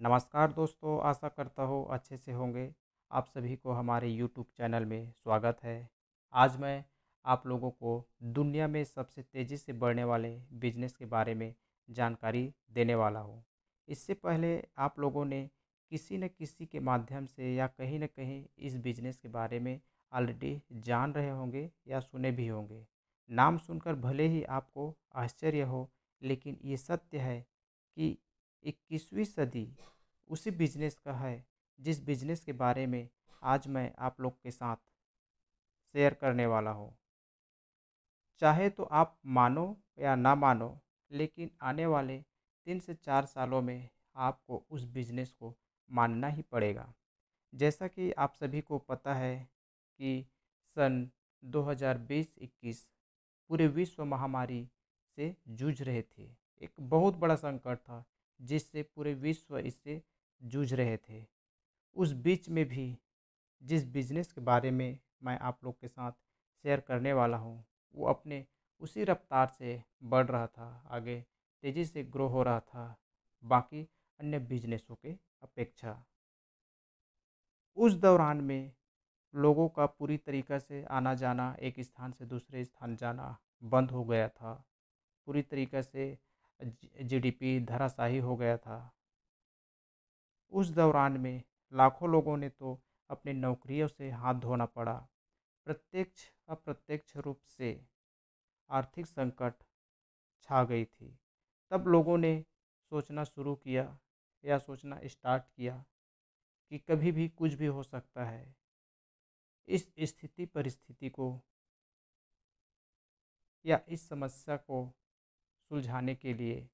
नमस्कार दोस्तों, आशा करता हूँ अच्छे से होंगे। आप सभी को हमारे यूट्यूब चैनल में स्वागत है। आज मैं आप लोगों को दुनिया में सबसे तेज़ी से बढ़ने वाले बिज़नेस के बारे में जानकारी देने वाला हूँ। इससे पहले आप लोगों ने किसी न किसी के माध्यम से या कहीं न कहीं इस बिज़नेस के बारे में ऑलरेडी जान रहे होंगे या सुने भी होंगे। नाम सुनकर भले ही आपको आश्चर्य हो, लेकिन ये सत्य है कि इक्कीसवीं सदी उसी बिज़नेस का है, जिस बिज़नेस के बारे में आज मैं आप लोग के साथ शेयर करने वाला हूँ। चाहे तो आप मानो या ना मानो, लेकिन आने वाले तीन से चार सालों में आपको उस बिज़नेस को मानना ही पड़ेगा। जैसा कि आप सभी को पता है कि सन 2020-21 पूरे विश्व महामारी से जूझ रहे थे। एक बहुत बड़ा संकट था जिससे पूरे विश्व इससे जूझ रहे थे। उस बीच में भी, जिस बिज़नेस के बारे में मैं आप लोग के साथ शेयर करने वाला हूँ, वो अपने उसी रफ्तार से बढ़ रहा था, आगे तेज़ी से ग्रो हो रहा था, बाकी अन्य बिजनेसों के अपेक्षा। उस दौरान में लोगों का पूरी तरीक़ा से आना जाना एक स्थान से दूसरे स्थान जाना बंद हो गया था। पूरी तरीक़े से जीडीपी धराशाही हो गया था। उस दौरान में लाखों लोगों ने तो अपनी नौकरियों से हाथ धोना पड़ा। प्रत्यक्ष, अप्रत्यक्ष रूप से आर्थिक संकट छा गई थी। तब लोगों ने सोचना शुरू किया या सोचना स्टार्ट किया कि कभी भी कुछ भी हो सकता है। इस स्थिति परिस्थिति को या इस समस्या को सुलझाने के लिए।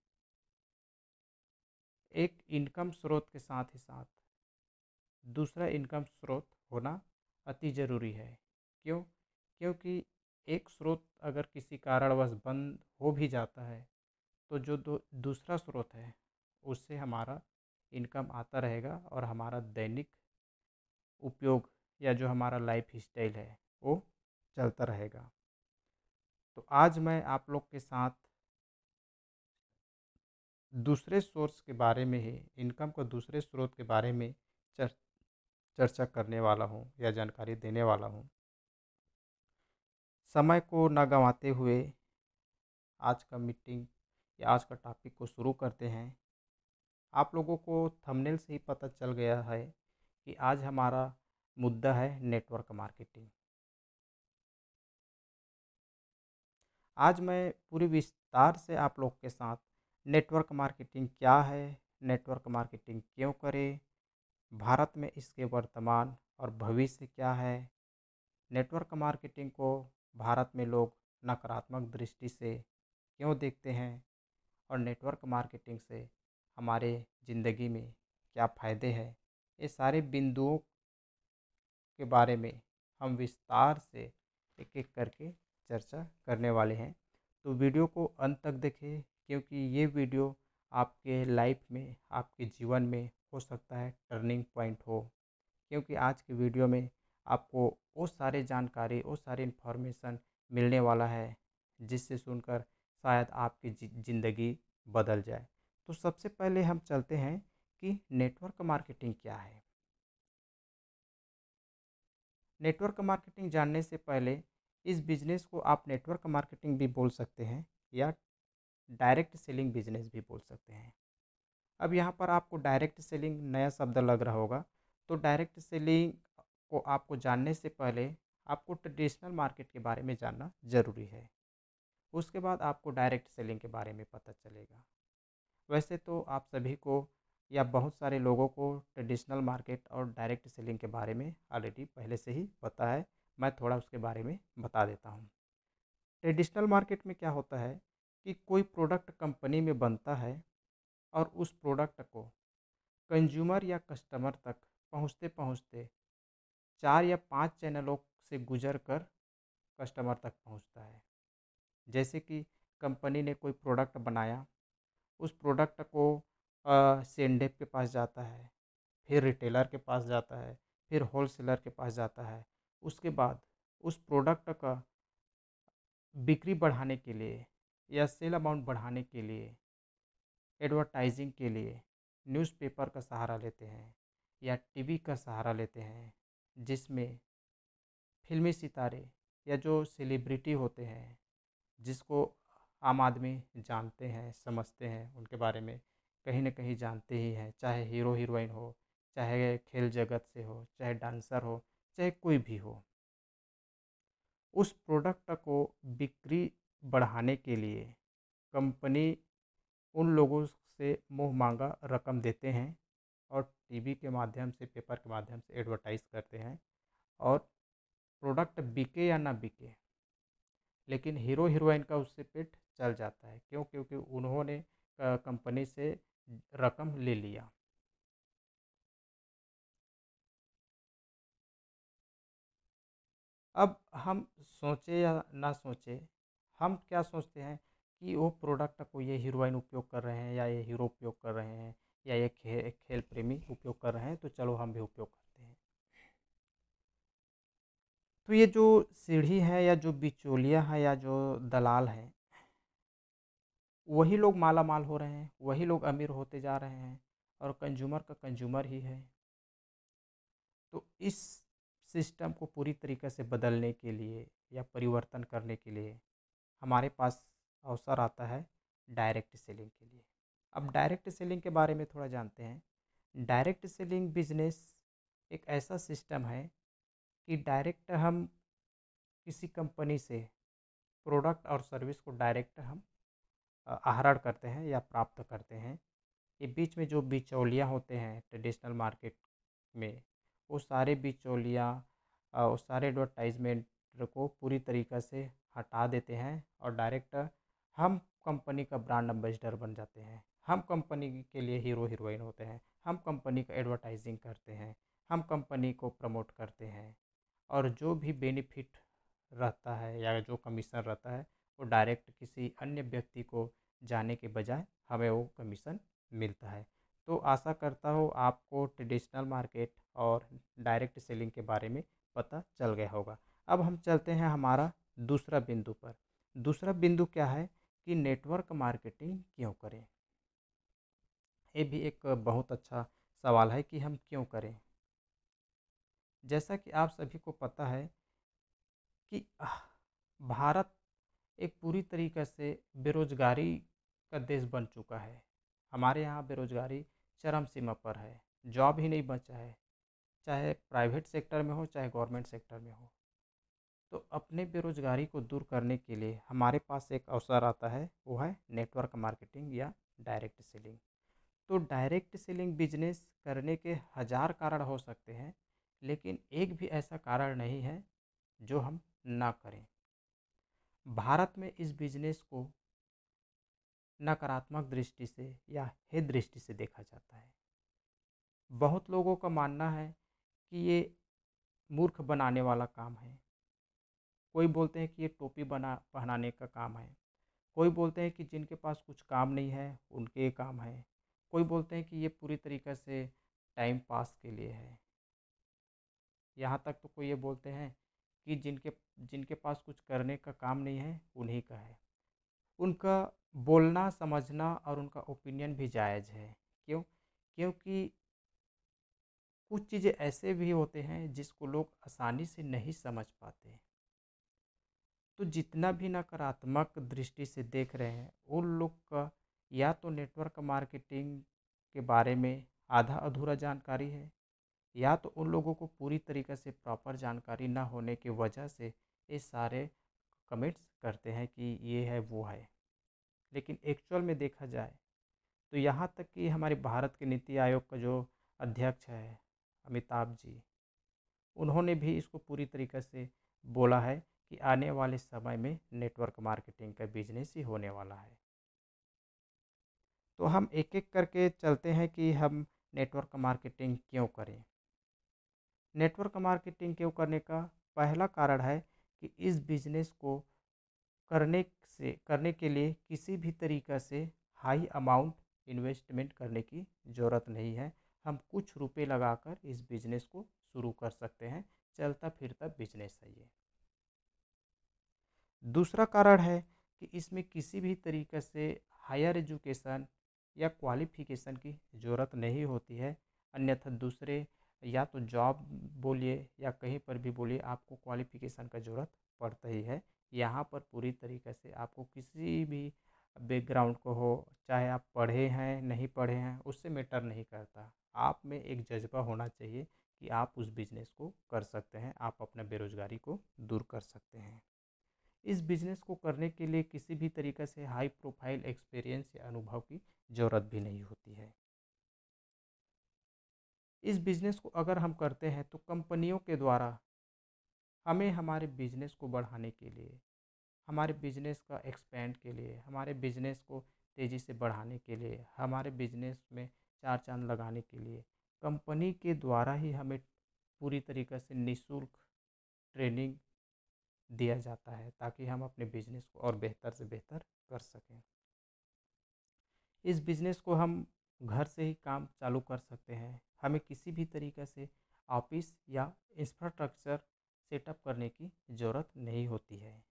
एक इनकम स्रोत के साथ ही साथ दूसरा इनकम स्रोत होना अति ज़रूरी है। क्यों? क्योंकि एक स्रोत अगर किसी कारणवश बंद हो भी जाता है तो जो दो, दूसरा स्रोत है, उससे हमारा इनकम आता रहेगा और हमारा दैनिक उपयोग या जो हमारा लाइफ स्टाइल है, वो चलता रहेगा। तो आज मैं आप लोग के साथ दूसरे सोर्स के बारे में ही इनकम को दूसरे स्रोत के बारे में चर, चर्चा करने वाला हूँ या जानकारी देने वाला हूँ। समय को न गंवाते हुए आज का मीटिंग या आज का टॉपिक को शुरू करते हैं। आप लोगों को थंबनेल से ही पता चल गया है कि आज हमारा मुद्दा है नेटवर्क मार्केटिंग। आज मैं पूरी विस्तार से आप लोग के साथ नेटवर्क मार्केटिंग क्या है, नेटवर्क मार्केटिंग क्यों करें, भारत में इसके वर्तमान और भविष्य क्या है। नेटवर्क मार्केटिंग को भारत में लोग नकारात्मक दृष्टि से क्यों देखते हैं और नेटवर्क मार्केटिंग से हमारे ज़िंदगी में क्या फ़ायदे हैं, ये सारे बिंदुओं के बारे में हम विस्तार से एक एक करके चर्चा करने वाले हैं। तो वीडियो को अंत तक देखें। क्योंकि ये वीडियो आपके लाइफ में, आपके जीवन में हो सकता है टर्निंग पॉइंट हो। क्योंकि आज की वीडियो में आपको वो सारे जानकारी वो सारी इन्फॉर्मेशन मिलने वाला है, जिससे सुनकर शायद आपकी ज़िंदगी बदल जाए। तो सबसे पहले हम चलते हैं कि नेटवर्क मार्केटिंग क्या है। नेटवर्क मार्केटिंग जानने से पहले इस बिज़नेस को आप नेटवर्क मार्केटिंग भी बोल सकते हैं या डायरेक्ट सेलिंग बिज़नेस भी बोल सकते हैं। अब यहाँ पर आपको डायरेक्ट सेलिंग नया शब्द लग रहा होगा तो डायरेक्ट सेलिंग को आपको जानने से पहले आपको ट्रेडिशनल मार्केट के बारे में जानना ज़रूरी है। उसके बाद आपको डायरेक्ट सेलिंग के बारे में पता चलेगा। वैसे तो आप सभी को या बहुत सारे लोगों को ट्रेडिशनल मार्केट और डायरेक्ट सेलिंग के बारे में ऑलरेडी पहले से ही पता है, मैं थोड़ा उसके बारे में बता देता हूँ। ट्रेडिशनल मार्केट में क्या होता है कि कोई प्रोडक्ट कंपनी में बनता है और उस प्रोडक्ट को कंज्यूमर या कस्टमर तक पहुँचते पहुँचते चार या पाँच चैनलों से गुजर कर कस्टमर तक पहुँचता है। जैसे कि कंपनी ने कोई प्रोडक्ट बनाया, उस प्रोडक्ट को सेंडेप के पास जाता है, फिर रिटेलर के पास जाता है, फिर होलसेलर के पास जाता है। उसके बाद उस प्रोडक्ट का बिक्री बढ़ाने के लिए या सेल अमाउंट बढ़ाने के लिए, एडवर्टाइजिंग के लिए न्यूज़पेपर का सहारा लेते हैं या टीवी का सहारा लेते हैं, जिसमें फिल्मी सितारे या जो सेलिब्रिटी होते हैं, जिसको आम आदमी जानते हैं, समझते हैं, उनके बारे में कहीं ना कहीं जानते ही हैं, चाहे हीरो हीरोइन हो, चाहे खेल जगत से हो, चाहे डांसर हो, चाहे कोई भी हो। उस प्रोडक्ट को बिक्री बढ़ाने के लिए कंपनी उन लोगों से मुँह मांगा रकम देते हैं और टीवी के माध्यम से, पेपर के माध्यम से एडवर्टाइज़ करते हैं और प्रोडक्ट बिके या ना बिके, लेकिन हीरो हीरोइन का उससे पेट चल जाता है। क्यों? क्योंकि उन्होंने कंपनी से रकम ले लिया। अब हम सोचे या ना सोचे हम क्या सोचते हैं कि वो प्रोडक्ट को ये हीरोइन उपयोग कर रहे हैं या ये हीरो उपयोग कर रहे हैं या ये खे, खेल प्रेमी उपयोग कर रहे हैं तो चलो हम भी उपयोग करते हैं। तो ये जो सीढ़ी है या जो बिचौलिया है या जो दलाल हैं वही लोग माला माल हो रहे हैं वही लोग अमीर होते जा रहे हैं और कंज्यूमर का कंज्यूमर ही है। तो इस सिस्टम को पूरी तरीके से बदलने के लिए या परिवर्तन करने के लिए हमारे पास अवसर आता है डायरेक्ट सेलिंग के लिए। अब डायरेक्ट सेलिंग के बारे में थोड़ा जानते हैं। डायरेक्ट सेलिंग बिज़नेस एक ऐसा सिस्टम है कि डायरेक्ट हम किसी कंपनी से प्रोडक्ट और सर्विस को डायरेक्ट हम आहरण करते हैं या प्राप्त करते हैं। ये बीच में जो बिचौलियाँ होते हैं ट्रेडिशनल मार्केट में, वो सारे बिचौलियाँ वो सारे एडवर्टाइजमेंट को पूरी तरीक़े से हटा देते हैं और डायरेक्ट हम कंपनी का ब्रांड एम्बेसडर बन जाते हैं। हम कंपनी के लिए हीरो हीरोइन होते हैं। हम कंपनी का एडवर्टाइजिंग करते हैं। हम कंपनी को प्रमोट करते हैं। और जो भी बेनिफिट रहता है या जो कमीशन रहता है, वो डायरेक्ट किसी अन्य व्यक्ति को जाने के बजाय हमें वो कमीशन मिलता है। तो आशा करता हूँ आपको ट्रेडिशनल मार्केट और डायरेक्ट सेलिंग के बारे में पता चल गया होगा। अब हम चलते हैं हमारा दूसरा बिंदु पर। दूसरा बिंदु क्या है कि नेटवर्क मार्केटिंग क्यों करें? ये भी एक बहुत अच्छा सवाल है कि हम क्यों करें? जैसा कि आप सभी को पता है कि भारत एक पूरी तरीक़े से बेरोज़गारी का देश बन चुका है। हमारे यहाँ बेरोज़गारी चरम सीमा पर है। जॉब ही नहीं बचा है। चाहे प्राइवेट सेक्टर में हो, चाहे गवर्नमेंट सेक्टर में हो। तो अपने बेरोज़गारी को दूर करने के लिए हमारे पास एक अवसर आता है, वो है नेटवर्क मार्केटिंग या डायरेक्ट सेलिंग तो डायरेक्ट सेलिंग बिज़नेस करने के हज़ार कारण हो सकते हैं, लेकिन एक भी ऐसा कारण नहीं है जो हम ना करें। भारत में इस बिज़नेस को नकारात्मक दृष्टि से या हे दृष्टि से देखा जाता है। बहुत लोगों का मानना है कि ये मूर्ख बनाने वाला काम है। कोई बोलते हैं कि ये टोपी बना, पहनाने का काम है। कोई बोलते हैं कि जिनके पास कुछ काम नहीं है, उनके काम है। कोई बोलते हैं कि ये पूरी तरीक़े से टाइम पास के लिए है। यहाँ तक तो कोई ये बोलते हैं कि जिनके जिनके पास कुछ करने का काम नहीं है, उन्हीं का है। उनका बोलना, समझना और उनका ओपिनियन भी जायज़ है। क्यों? क्योंकि कुछ चीज़ें ऐसे भी होते हैं जिसको लोग आसानी से नहीं समझ पाते। तो जितना भी नकारात्मक दृष्टि से देख रहे हैं, उन लोग का या तो नेटवर्क मार्केटिंग के बारे में आधा अधूरा जानकारी है, या तो उन लोगों को पूरी तरीक़े से प्रॉपर जानकारी ना होने की वजह से ये सारे कमेंट्स करते हैं कि ये है, वो है। लेकिन एक्चुअल में देखा जाए तो यहाँ तक कि हमारे भारत के नीति आयोग का जो अध्यक्ष है, अमिताभ जी, उन्होंने भी इसको पूरी तरीके से बोला है कि आने वाले समय में नेटवर्क मार्केटिंग का बिज़नेस ही होने वाला है। तो हम एक एक करके चलते हैं कि हम नेटवर्क मार्केटिंग क्यों करें? नेटवर्क मार्केटिंग क्यों करने का पहला कारण है कि इस बिज़नेस को करने से, करने के लिए किसी भी तरीक़ा से हाई अमाउंट इन्वेस्टमेंट करने की ज़रूरत नहीं है। हम कुछ रुपए लगाकर इस बिज़नेस को शुरू कर सकते हैं चलता फिरता बिज़नेस है ये। दूसरा कारण है कि इसमें किसी भी तरीके से हायर एजुकेशन या क्वालिफ़िकेशन की ज़रूरत नहीं होती है। अन्यथा दूसरे या तो जॉब बोलिए या कहीं पर भी बोलिए, आपको क्वालिफ़िकेशन का ज़रूरत पड़ता ही है। यहाँ पर पूरी तरीके से आपको किसी भी बैकग्राउंड को हो, चाहे आप पढ़े हैं, नहीं पढ़े हैं, उससे मैटर नहीं करता। आप में एक जज्बा होना चाहिए कि आप उस बिज़नेस को कर सकते हैं, आप अपना बेरोज़गारी को दूर कर सकते हैं। इस बिज़नेस को करने के लिए किसी भी तरीक़े से हाई प्रोफ़ाइल एक्सपीरियंस या अनुभव की ज़रूरत भी नहीं होती है। इस बिज़नेस को अगर हम करते हैं तो कंपनियों के द्वारा हमें हमारे बिज़नेस को बढ़ाने के लिए, हमारे बिज़नेस का एक्सपेंड के लिए, हमारे बिज़नेस को तेज़ी से बढ़ाने के लिए, हमारे बिज़नेस में चार चाँद लगाने के लिए, कंपनी के द्वारा ही हमें पूरी तरीक़े से निःशुल्क ट्रेनिंग दिया जाता है ताकि हम अपने बिज़नेस को और बेहतर से बेहतर कर सकें। इस बिज़नेस को हम घर से ही काम चालू कर सकते हैं। हमें किसी भी तरीक़े से ऑफ़िस या इंफ्रास्ट्रक्चर सेटअप करने की ज़रूरत नहीं होती है।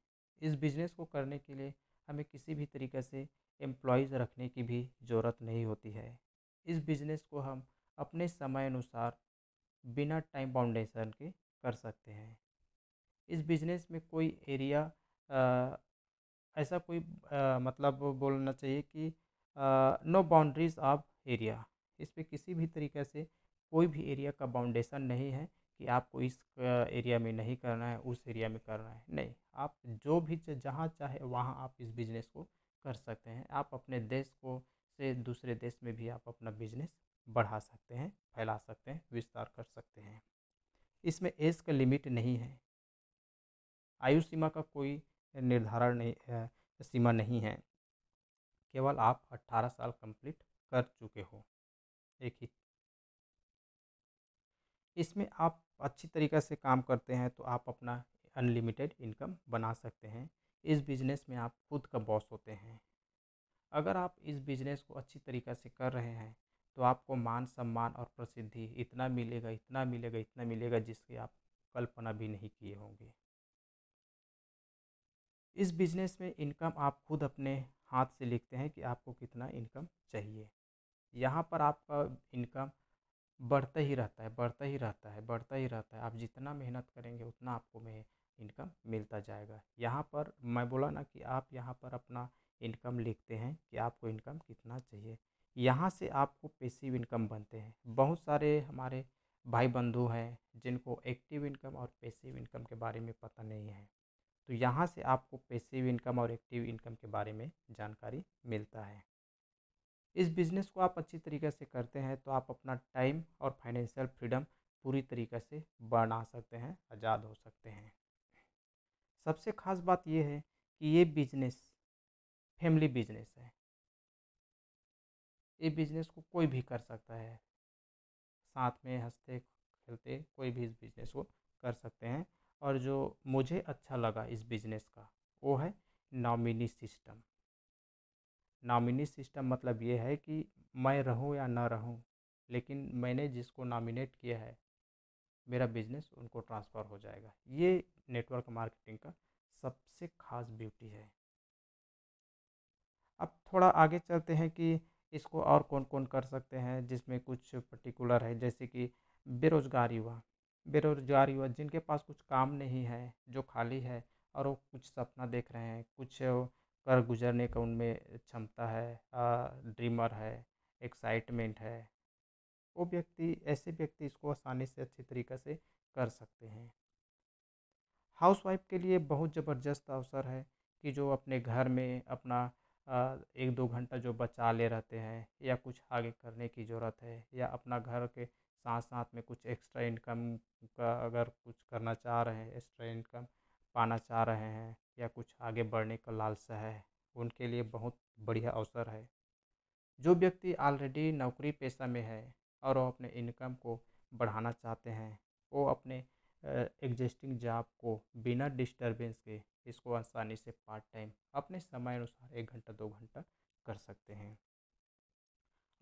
इस बिज़नेस को करने के लिए हमें किसी भी तरीक़े से एम्प्लॉयज़ रखने की भी ज़रूरत नहीं होती है। इस बिज़नेस को हम अपने समय अनुसार बिना टाइम बाउंडेशन के कर सकते हैं। इस बिज़नेस में कोई एरिया आ, ऐसा कोई आ, मतलब बोलना चाहिए कि नो बाउंड्रीज ऑफ़ एरिया। इस पर किसी भी तरीके से कोई भी एरिया का बाउंडेशन नहीं है कि आपको इस एरिया में नहीं करना है उस एरिया में करना है। नहीं आप जो भी जहाँ चाहे वहाँ आप इस बिज़नेस को कर सकते हैं। आप अपने देश को से दूसरे देश में भी आप अपना बिज़नेस बढ़ा सकते हैं फैला सकते हैं विस्तार कर सकते हैं। इसमें एज का लिमिट नहीं है। आयु सीमा का कोई निर्धारण नहीं सीमा नहीं है। केवल आप 18 साल कंप्लीट कर चुके हो। एक ही इसमें आप अच्छी तरीक़े से काम करते हैं तो आप अपना अनलिमिटेड इनकम बना सकते हैं। इस बिज़नेस में आप खुद का बॉस होते हैं। अगर आप इस बिज़नेस को अच्छी तरीक़े से कर रहे हैं तो आपको मान सम्मान और प्रसिद्धि इतना मिलेगा इतना मिलेगा इतना मिलेगा जिसकी आप कल्पना भी नहीं किए होंगे। इस बिज़नेस में इनकम आप खुद अपने हाथ से लिखते हैं कि आपको कितना इनकम चाहिए। यहाँ पर आपका इनकम बढ़ता ही रहता है, बढ़ता ही रहता है, बढ़ता ही रहता है। आप जितना मेहनत करेंगे, उतना आपको में इनकम मिलता जाएगा। यहाँ पर मैं बोला ना कि आप यहाँ पर अपना इनकम लिखते हैं कि आपको इनकम कितना चाहिए। यहाँ से आपको पेसिव इनकम बनते हैं। बहुत सारे हमारे भाई बंधु हैं जिनको एक्टिव इनकम और पेसिव इनकम के बारे में पता नहीं है। तो यहाँ से आपको पेसिव इनकम और एक्टिव इनकम के बारे में जानकारी मिलता है। इस बिज़नेस को आप अच्छी तरीके से करते हैं तो आप अपना टाइम और फाइनेंशियल फ्रीडम पूरी तरीके से बना सकते हैं, आज़ाद हो सकते हैं। सबसे ख़ास बात यह है कि ये बिज़नेस फैमिली बिज़नेस है। ये बिज़नेस को कोई भी कर सकता है। साथ में हँसते खेलते कोई भी इस बिज़नेस को कर सकते हैं। और जो मुझे अच्छा लगा इस बिज़नेस का, वो है नॉमिनी सिस्टम। नॉमिनी सिस्टम मतलब ये है कि मैं रहूँ या ना रहूँ, लेकिन मैंने जिसको नॉमिनेट किया है, मेरा बिज़नेस उनको ट्रांसफ़र हो जाएगा। ये नेटवर्क मार्केटिंग का सबसे ख़ास ब्यूटी है। अब थोड़ा आगे चलते हैं कि इसको और कौन कौन कर सकते हैं, जिसमें कुछ पर्टिकुलर है, जैसे कि बेरोज़गारी युवा बेरोज़गार युवा जिनके पास कुछ काम नहीं है, जो खाली है और वो कुछ सपना देख रहे हैं, कुछ कर गुजरने का उनमें क्षमता है ड्रीमर है, एक्साइटमेंट है, वो व्यक्ति, ऐसे व्यक्ति इसको आसानी से अच्छी तरीक़े से कर सकते हैं। हाउसवाइफ के लिए बहुत ज़बरदस्त अवसर है कि जो अपने घर में अपना एक दो घंटा जो बचा ले रहते हैं या कुछ आगे करने की ज़रूरत है या अपना घर के साथ साथ में कुछ एक्स्ट्रा इनकम का अगर कुछ करना चाह रहे हैं एक्स्ट्रा इनकम पाना चाह रहे हैं या कुछ आगे बढ़ने का लालसा है, उनके लिए बहुत बढ़िया अवसर है। जो व्यक्ति ऑलरेडी नौकरी पेशा में है और वो अपने इनकम को बढ़ाना चाहते हैं, वो अपने एग्जिस्टिंग जॉब को बिना डिस्टरबेंस के इसको आसानी से पार्ट टाइम अपने समय अनुसार एक घंटा, दो घंटा कर सकते हैं।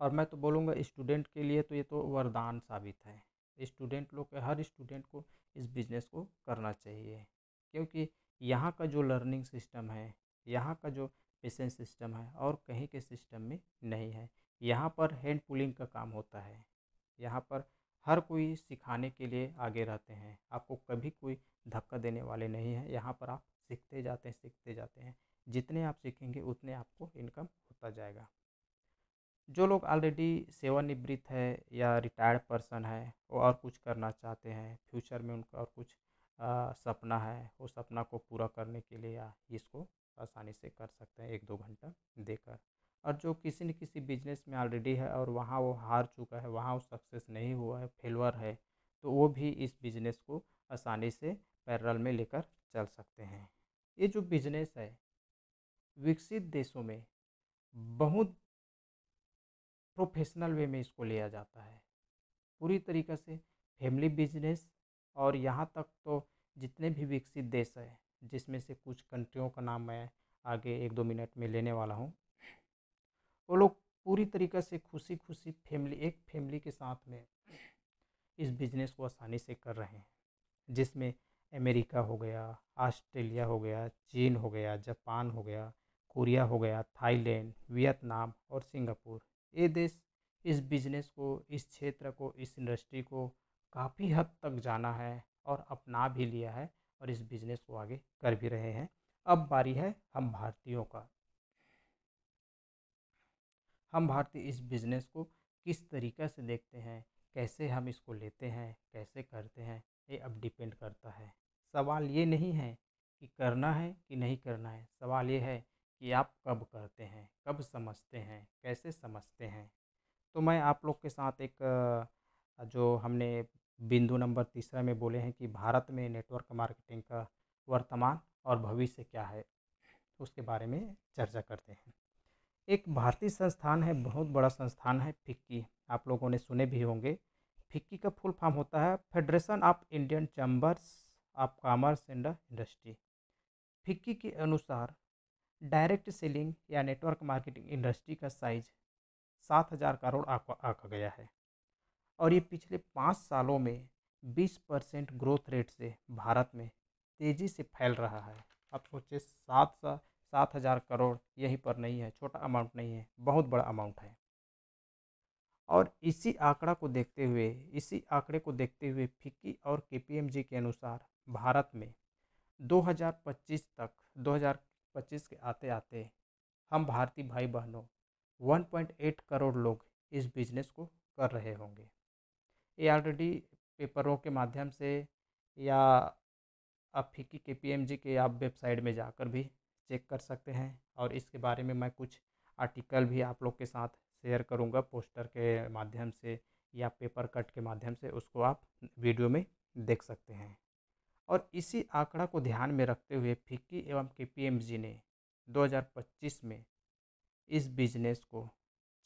और मैं तो बोलूँगा स्टूडेंट के लिए तो ये तो वरदान साबित है। स्टूडेंट लोग, हर स्टूडेंट को इस बिज़नेस को करना चाहिए, क्योंकि यहाँ का जो लर्निंग सिस्टम है, यहाँ का जो पेशेंस सिस्टम है और कहीं के सिस्टम में नहीं है। यहाँ पर हैंड पुलिंग का काम होता है। यहाँ पर हर कोई सिखाने के लिए आगे रहते हैं। आपको कभी कोई धक्का देने वाले नहीं है। यहाँ पर आप सीखते जाते हैं, सीखते जाते हैं। जितने आप सीखेंगे, उतने आपको इनकम होता जाएगा। जो लोग ऑलरेडी सेवानिवृत्त है या रिटायर्ड पर्सन है वो और कुछ करना चाहते हैं फ्यूचर में उनका और कुछ आ, सपना है वो सपना को पूरा करने के लिए या इसको आसानी से कर सकते हैं एक दो घंटा देकर। और जो किसी न किसी बिज़नेस में ऑलरेडी है और वहाँ वो हार चुका है वहाँ वो सक्सेस नहीं हुआ है फेलवर है तो वो भी इस बिज़नेस को आसानी से पैरल में लेकर चल सकते हैं। ये जो बिज़नेस है विकसित देशों में बहुत प्रोफेशनल वे में इसको लिया जाता है। पूरी तरीक़े से फैमिली बिज़नेस और यहाँ तक तो जितने भी विकसित देश है, जिसमें से कुछ कंट्रियों का नाम मैं आगे एक दो मिनट में लेने वाला हूँ, वो लोग पूरी तरीक़े से खुशी खुशी फैमिली, एक फैमिली के साथ में इस बिज़नेस को आसानी से कर रहे हैं। जिसमें अमेरिका हो गया, ऑस्ट्रेलिया हो गया, चीन हो गया, जापान हो गया, कोरिया हो गया, थाईलैंड, वियतनाम और सिंगापुर। ये देश इस बिज़नेस को, इस क्षेत्र को, इस इंडस्ट्री को काफ़ी हद तक जाना है और अपना भी लिया है और इस बिज़नेस को आगे कर भी रहे हैं। अब बारी है हम भारतीयों का। हम भारतीय इस बिज़नेस को किस तरीक़े से देखते हैं, कैसे हम इसको लेते हैं, कैसे करते हैं, ये अब डिपेंड करता है। सवाल ये नहीं है कि करना है कि नहीं करना है। सवाल ये है कि आप कब करते हैं, कब समझते हैं, कैसे समझते हैं? तो मैं आप लोग के साथ एक जो हमने बिंदु नंबर तीसरा में बोले हैं कि भारत में नेटवर्क मार्केटिंग का वर्तमान और भविष्य क्या है, उसके बारे में चर्चा करते हैं। एक भारतीय संस्थान है, बहुत बड़ा संस्थान है फिक्की, आप लोगों ने सुने भी होंगे। फिक्की का फुल फॉर्म होता है Federation of Indian Chambers of Commerce and Industry. FICCI के अनुसार डायरेक्ट सेलिंग या नेटवर्क मार्केटिंग इंडस्ट्री का साइज़ सात हज़ार करोड़ आका गया है। और ये पिछले पाँच सालों में बीस परसेंट ग्रोथ रेट से भारत में तेज़ी से फैल रहा है। अब सोचिए, सात सा, सात हज़ार करोड़ यहीं पर नहीं है, छोटा अमाउंट नहीं है, बहुत बड़ा अमाउंट है। और इसी आंकड़ा को देखते हुए, इसी आंकड़े को देखते हुए फिक्की और के के अनुसार भारत में 2025 तक 2025 के आते आते हम भारतीय भाई बहनों 1.8 करोड़ लोग इस बिज़नेस को कर रहे होंगे। ये ऑलरेडी पेपरों के माध्यम से या आप फिक्की के पीएमजी के आप वेबसाइट में जाकर भी चेक कर सकते हैं और इसके बारे में मैं कुछ आर्टिकल भी आप लोग के साथ शेयर करूँगा पोस्टर के माध्यम से या पेपर कट के माध्यम से, उसको आप वीडियो में देख सकते हैं। और इसी आंकड़ा को ध्यान में रखते हुए फिक्की एवं के ने 2025 में इस बिज़नेस को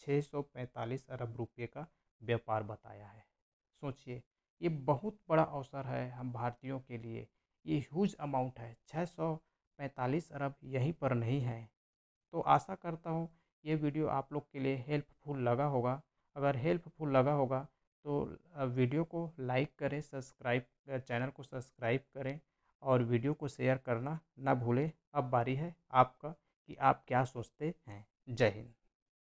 645 अरब रुपये का व्यापार बताया है। सोचिए, ये बहुत बड़ा अवसर है हम भारतीयों के लिए। ये ह्यूज अमाउंट है 645 अरब यहीं पर नहीं है। तो आशा करता हूँ, ये वीडियो आप लोग के लिए हेल्पफुल लगा होगा। अगर हेल्पफुल लगा होगा तो वीडियो को लाइक करें, सब्सक्राइब चैनल को सब्सक्राइब करें और वीडियो को शेयर करना ना भूलें। अब बारी है आपका कि आप क्या सोचते हैं। जय हिंद।